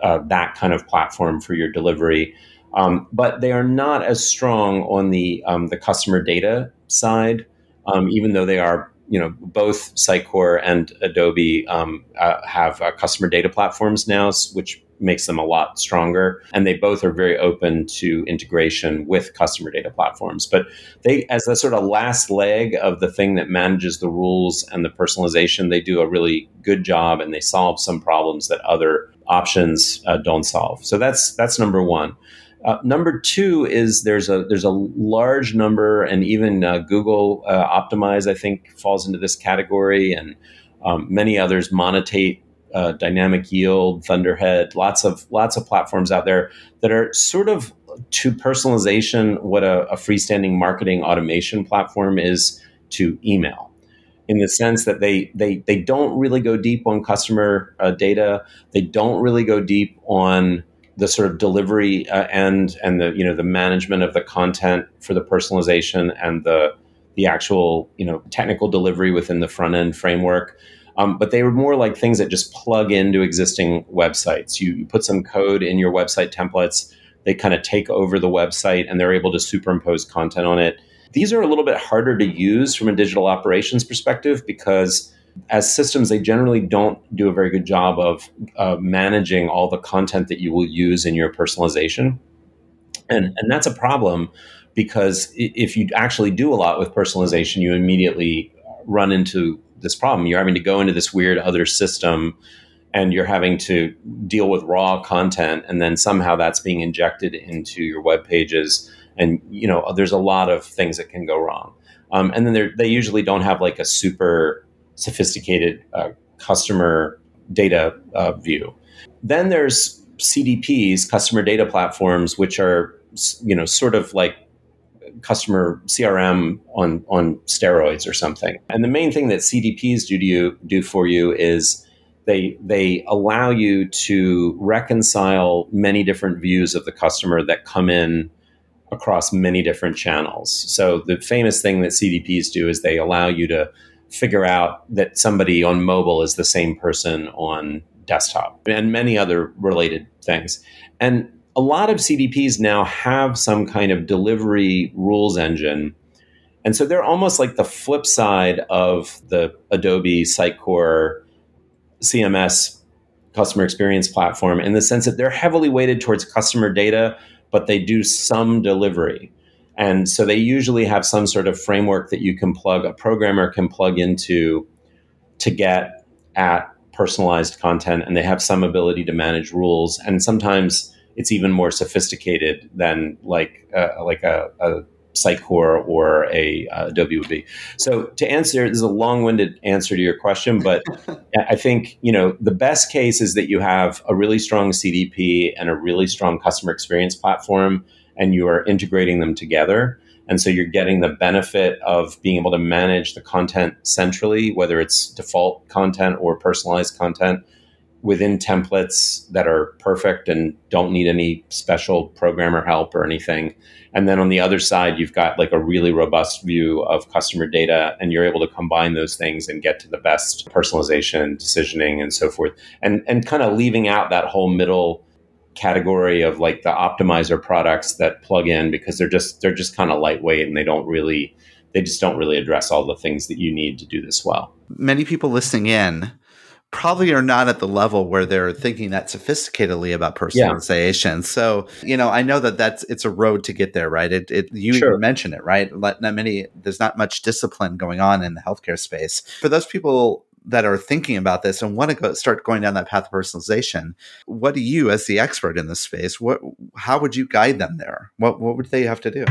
S4: uh, that kind of platform for your delivery. Um, but they are not as strong on the um, the customer data side, um, even though they are you know both Sitecore and Adobe um, uh, have uh, customer data platforms now, which makes them a lot stronger. And they both are very open to integration with customer data platforms. But they, as a sort of last leg of the thing that manages the rules and the personalization, they do a really good job and they solve some problems that other options uh, don't solve. So that's that's number one. Uh, number two is there's a there's a large number, and even uh, Google uh, Optimize I think falls into this category, and um, many others. Monetate, uh, Dynamic Yield, Thunderhead, lots of lots of platforms out there that are sort of to personalization what a, a freestanding marketing automation platform is to email in the sense that they they they don't really go deep on customer uh, data. They don't really go deep on the sort of delivery uh, end and the you know the management of the content for the personalization and the the actual you know technical delivery within the front end framework. Um, but they were more like things that just plug into existing websites. You, you put some code in your website templates. They kind of take over the website and they're able to superimpose content on it. These are a little bit harder to use from a digital operations perspective because as systems, they generally don't do a very good job of uh, managing all the content that you will use in your personalization. And, and that's a problem because if you actually do a lot with personalization, you immediately run into this problem. You're having to go into this weird other system and you're having to deal with raw content and then somehow that's being injected into your web pages and you know there's a lot of things that can go wrong um, and then they usually don't have like a super sophisticated uh, customer data uh, view. Then there's CDPs, customer data platforms, which are you know sort of like customer CRM on on steroids or something. And the main thing that CDPs do to you do for you is they they allow you to reconcile many different views of the customer that come in across many different channels. So the famous thing that CDPs do is they allow you to figure out that somebody on mobile is the same person on desktop and many other related things. And a lot of CDPs now have some kind of delivery rules engine. And so they're almost like the flip side of the Adobe Sitecore CMS customer experience platform in the sense that they're heavily weighted towards customer data, but they do some delivery. And so they usually have some sort of framework that you can plug, a programmer can plug into to get at personalized content. And they have some ability to manage rules. And sometimes it's even more sophisticated than like, uh, like a, a Sitecore or a uh, Adobe would be. So to answer, this is a long-winded answer to your question, but I think you know the best case is that you have a really strong CDP and a really strong customer experience platform, and you are integrating them together. And so you're getting the benefit of being able to manage the content centrally, whether it's default content or personalized content within templates that are perfect and don't need any special programmer help or anything. And then on the other side, you've got like a really robust view of customer data, and you're able to combine those things and get to the best personalization, decisioning, and so forth. And and kind of leaving out that whole middle category of like the optimizer products that plug in because they're just they're just kind of lightweight and they don't really they just don't really address all the things that you need to do this well.
S1: Many people listening in probably are not at the level where they're thinking that sophisticatedly about personalization. Yeah. So, you know, I know that that's it's a road to get there, right? It, it you sure. mentioned it, right? Not many there's not much discipline going on in the healthcare space. For those people that are thinking about this and want to go start going down that path of personalization, what do you as the expert in this space, what how would you guide them there? What what would they have to do?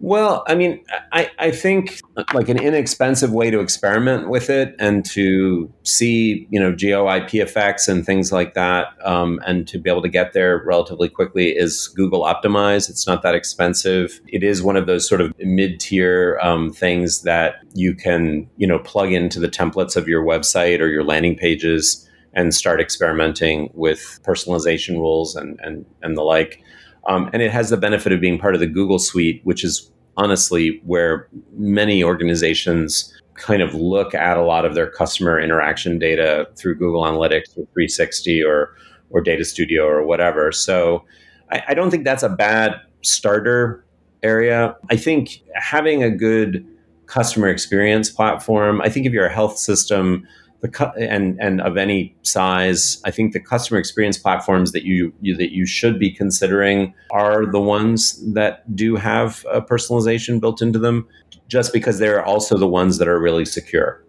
S4: Well, I mean, I, I think like an inexpensive way to experiment with it and to see, you know, GeoIP effects and things like that, um, and to be able to get there relatively quickly is Google Optimize. It's not that expensive. It is one of those sort of mid-tier um, things that you can, you know, plug into the templates of your website or your landing pages and start experimenting with personalization rules and and and the like. Um, and it has the benefit of being part of the Google Suite, which is honestly where many organizations kind of look at a lot of their customer interaction data through Google Analytics or 360 or or Data Studio or whatever. So I, I don't think that's a bad starter area. I think having a good customer experience platform. I think if you're a health system, the cu- and and of any size, I think the customer experience platforms that you, you, that you should be considering are the ones that do have a personalization built into them, just because they're also the ones that are really secure.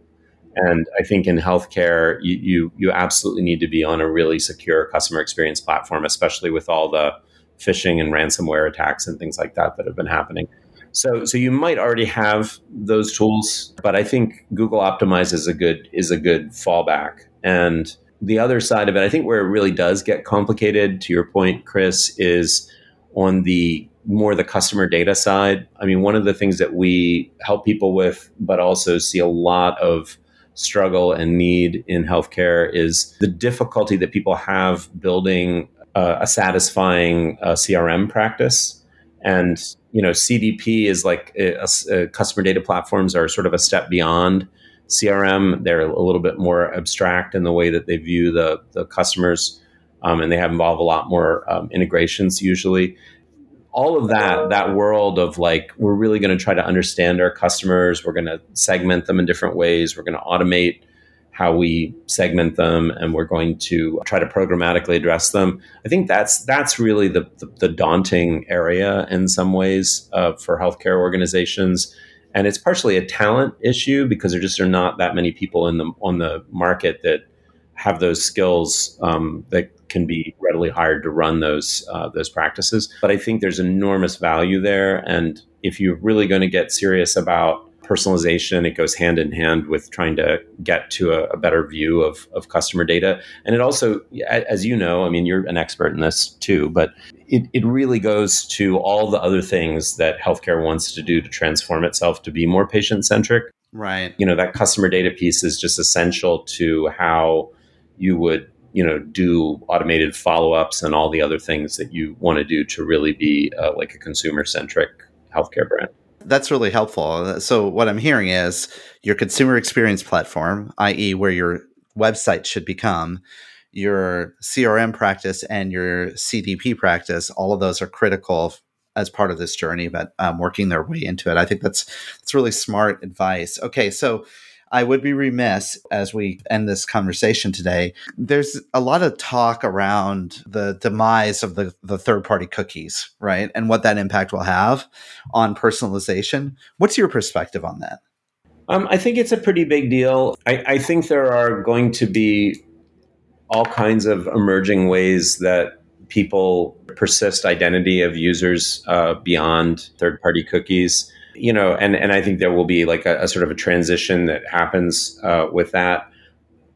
S4: And I think in healthcare, you, you you absolutely need to be on a really secure customer experience platform, especially with all the phishing and ransomware attacks and things like that that have been happening. So, so you might already have those tools, but I think Google Optimize is a good is a good fallback. And the other side of it, I think where it really does get complicated, to your point, Chris, is on the more the customer data side. I mean, one of the things that we help people with, but also see a lot of struggle and need in healthcare is the difficulty that people have building uh, a satisfying uh, CRM practice. And you know, CDP is like a, a, customer data platforms are sort of a step beyond CRM. They're a little bit more abstract in the way that they view the the customers, um, and they have involve a lot more um, integrations usually. All of that, that world of like, we're really going to try to understand our customers. We're going to segment them in different ways. We're going to automate how we segment them and we're going to try to programmatically address them. I think that's that's really the, the, the daunting area in some ways uh, for healthcare organizations. And it's partially a talent issue because there just are not that many people in the on the market that have those skills um, that can be readily hired to run those uh, those practices. But I think there's enormous value there, and if you're really going to get serious about personalization. It goes hand in hand with trying to get to a, a, better view of, of customer data. And it also, as you know, I mean, you're an expert in this too, but it, it really goes to all the other things that healthcare wants to do to transform itself to be more patient centric.
S1: Right.
S4: You know, that customer data piece is just essential to how you would you know do automated follow-ups and all the other things that you want to do to really be uh, like a consumer centric healthcare brand
S1: that's really helpful. So what I'm hearing is your consumer experience platform, i.e., where your website should become, your CRM practice and your CDP practice, all of those are critical as part of this journey, but um, working their way into it. I think that's that's really smart advice. Okay, so I would be remiss as we end this conversation today. There's a lot of talk around the demise of the, the third party cookies, right? And what that impact will have on personalization. What's your perspective on that?
S4: Um, I think it's a pretty big deal. I, I think there are going to be all kinds of emerging ways that people persist identity of users uh, beyond third party cookies you know, and and I think there will be like a, a sort of a transition that happens uh, with that.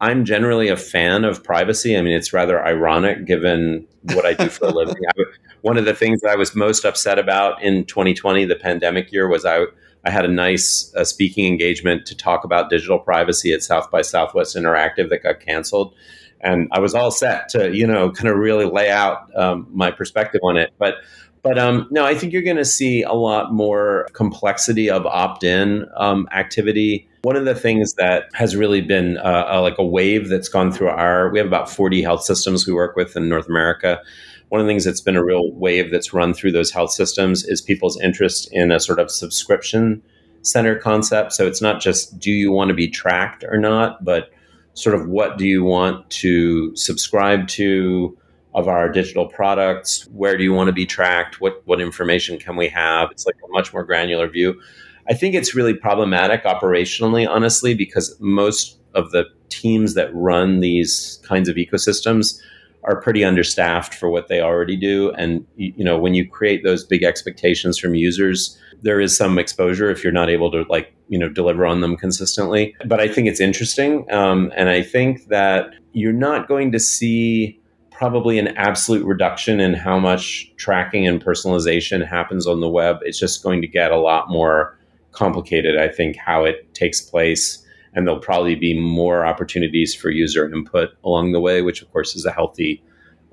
S4: I'm generally a fan of privacy. I mean, it's rather ironic given what I do for a living. I, one of the things that I was most upset about in 2020, the pandemic year, was I I had a nice uh, speaking engagement to talk about digital privacy at South by Southwest Interactive that got canceled. And I was all set to, you know, kind of really lay out um, my perspective on it. But but um, no, I think you're going to see a lot more complexity of opt-in um, activity. One of the things that has really been uh, a, like a wave that's gone through our, we have about 40 health systems we work with in North America. One of the things that's been a real wave that's run through those health systems is people's interest in a sort of subscription center concept. So it's not just do you want to be tracked or not, but sort of what do you want to subscribe to of our digital products? Where do you want to be tracked? What what information can we have? It's like a much more granular view. I think it's really problematic operationally, honestly, because most of the teams that run these kinds of ecosystems are pretty understaffed for what they already do. And you know, when you create those big expectations from users, there is some exposure if you're not able to like you know deliver on them consistently. But I think it's interesting, um, and I think that you're not going to see probably an absolute reduction in how much tracking and personalization happens on the web. It's just going to get a lot more complicated. I think how it takes place and there'll probably be more opportunities for user input along the way, which of course is a healthy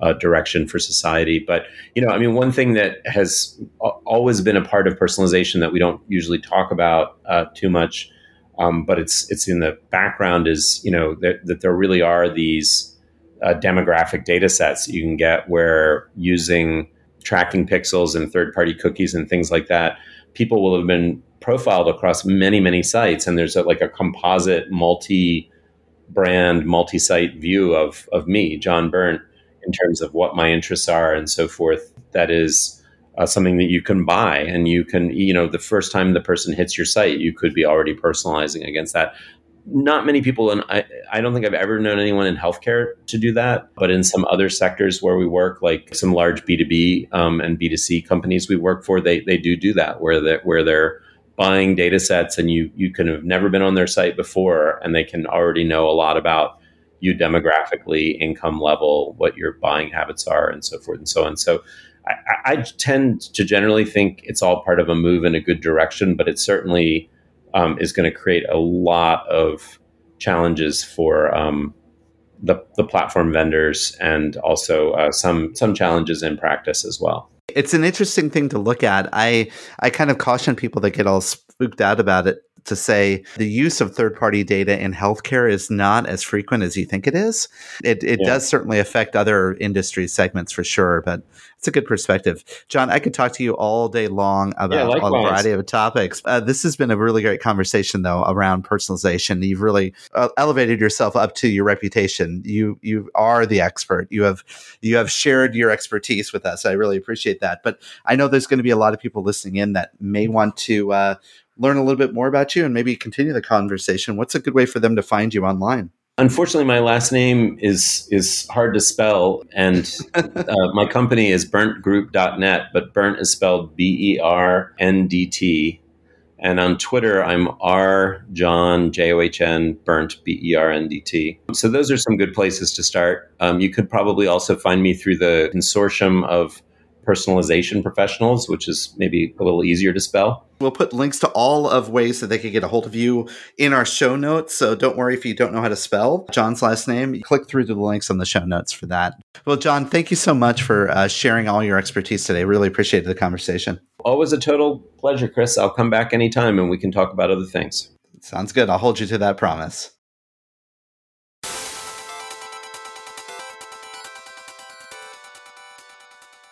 S4: uh, direction for society. But you know, I mean, one thing that has always been a part of personalization that we don't usually talk about uh, too much, um, but it's it's in the background is you know that, that there really are these uh, demographic data sets you can get where using tracking pixels and third party cookies and things like that, people will have been profiled across many many sites. And there's a, like a composite multi brand multi site view of of me john berndt in terms of what my interests are and so forth. That is uh, something that you can buy and you can you know the first time the person hits your site you could be already personalizing against that not many people and I, I don't think i've ever known anyone in healthcare to do that but in some other sectors where we work like some large b2b um, and b2c companies we work for they, they do do that where they where they're buying data sets and you you can have never been on their site before and they can already know a lot about you demographically income level what your buying habits are and so forth and so on. So I, I tend to generally think it's all part of a move in a good direction but it's certainly um, is going to create a lot of challenges for um, the, the platform vendors and also uh, some some challenges in practice as well
S1: it's an interesting thing to look at. I I kind of caution people that get all spooked out about it to say the use of third party data in healthcare is not as frequent as you think it is. It, it yeah. does certainly affect other industry segments for sure, but it's a good perspective. John, I could talk to you all day long about yeah, a variety of topics. Uh, this has been a really great conversation, though, around personalization. You've really uh, elevated yourself up to your reputation. You you are the expert. You have you have shared your expertise with us. I really appreciate that. But I know there's going to be a lot of people listening in that may want to uh, learn a little bit more about you and maybe continue the conversation. What's a good way for them to find you online?
S4: Unfortunately, my last name is is hard to spell, and uh, my company is berndtgroup.net, but Berndt is spelled B E R N D T. And on Twitter, I'm R John J O H N Berndt B E R N D T. So those are some good places to start. Um, you could probably also find me through the consortium of personalization professionals, which is maybe a little easier to spell.
S1: We'll put links to all of ways that they could get a hold of you in our show notes. So don't worry if you don't know how to spell John's last name. Click through to the links on the show notes for that. Well, John, thank you so much for uh, sharing all your expertise today. Really appreciated the conversation.
S4: Always a total pleasure, Chris. I'll come back anytime and we can talk about other things.
S1: Sounds good. I'll hold you to that promise.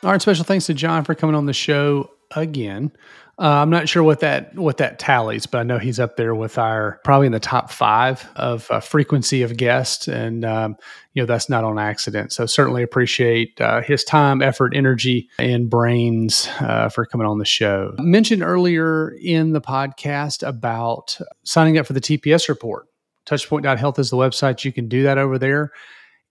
S2: All right, special thanks to John for coming on the show again. Uh, I'm not sure what that what that tallies, but I know he's up there with our probably in the top five of uh, frequency of guests, and um, you know that's not on accident. So certainly appreciate uh, his time, effort, energy, and brains uh, for coming on the show. Mentioned earlier in the podcast about signing up for the TPS report. Touchpoint.health is the website. You can do that over there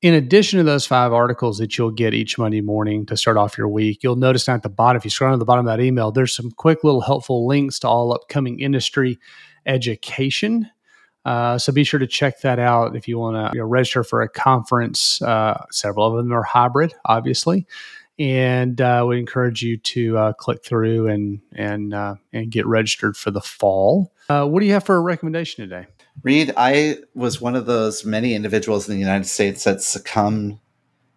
S2: In addition to those five articles that you'll get each Monday morning to start off your week, you'll notice down at the bottom, if you scroll to the bottom of that email, there's some quick little helpful links to all upcoming industry education. Uh, so be sure to check that out if you want to you know, register for a conference. Uh, several of them are hybrid, obviously, and uh, we encourage you to uh, click through and and uh, and get registered for the fall. Uh, what do you have for a recommendation today?
S1: Reed, I was one of those many individuals in the United States that succumbed,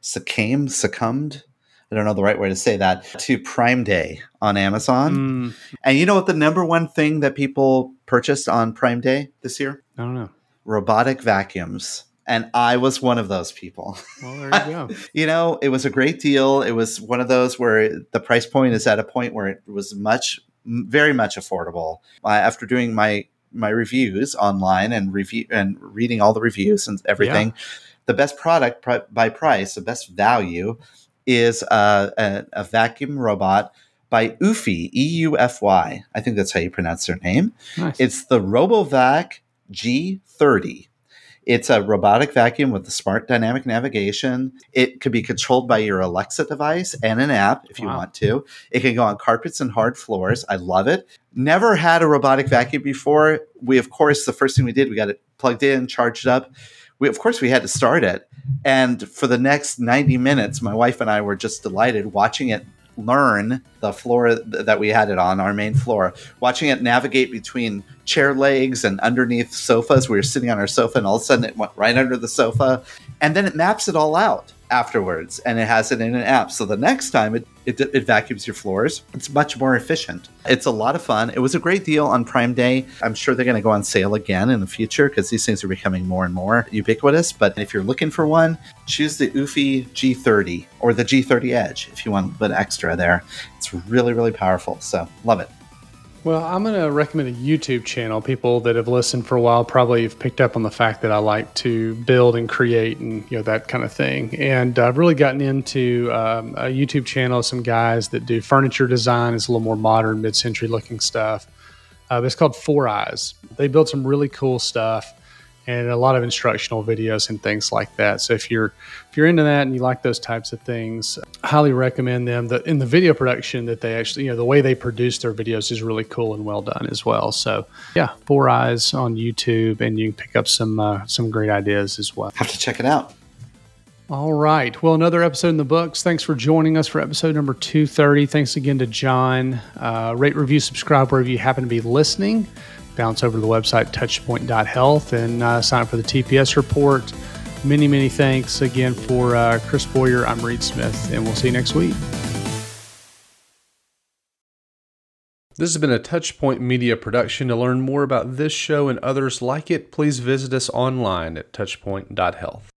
S1: succumbed, succumbed. I don't know the right way to say that to Prime Day on Amazon. Mm. And you know what the number one thing that people purchased on Prime Day this year?
S2: I don't know.
S1: Robotic vacuums. And I was one of those people.
S2: Well, there you go.
S1: you know, it was a great deal. It was one of those where the price point is at a point where it was much, very much affordable. after doing my my reviews online and review and reading all the reviews and everything. Yeah. The best product pr- by price, the best value, is a, a, a vacuum robot by Eufy, E U F Y. I think that's how you pronounce their name. Nice. It's the RoboVac G30. It's a robotic vacuum with the smart dynamic navigation. It could be controlled by your Alexa device and an app if you wow. want to. It can go on carpets and hard floors. I love it. Never had a robotic vacuum before. We, of course, the first thing we did, we got it plugged in, charged up. We, of course, we had to start it. And for the next 90 minutes, my wife and I were just delighted watching it learn the floor that we had it on, our main floor, watching it navigate between chair legs and underneath sofas. We were sitting on our sofa, and all of a sudden it went right under the sofa, and then it maps it all out afterwards and it has it in an app. So the next time it, it, it, vacuums your floors, it's much more efficient. It's a lot of fun. It was a great deal on Prime Day. I'm sure they're going to go on sale again in the future because these things are becoming more and more ubiquitous. But if you're looking for one, choose the Eufy G30 or the G30 Edge if you want a bit extra there. It's really, really powerful. So love it.
S2: Well, I'm going to recommend a YouTube channel. People that have listened for a while probably have picked up on the fact that I like to build and create and you know that kind of thing. And I've really gotten into um, a YouTube channel. Of some guys that do furniture design. It's a little more modern, mid-century looking stuff. Uh, it's called Four Eyes. They build some really cool stuff and a lot of instructional videos and things like that. So if you're if you're into that and you like those types of things, I highly recommend them. The in the video production that they actually, you know, the way they produce their videos is really cool and well done as well. So yeah, Four Eyes on YouTube, and you can pick up some uh, some great ideas as well.
S1: Have to check it out.
S2: All right. Well, another episode in the books. Thanks for joining us for episode number 230. Thanks again to John. Uh, rate, review, subscribe wherever you happen to be listening bounce over to the website touchpoint.health and uh, sign up for the TPS report. Many, many thanks again for uh, Chris Boyer. I'm Reed Smith, and we'll see you next week. This has been a Touchpoint Media production. To learn more about this show and others like it, please visit us online at touchpoint.health.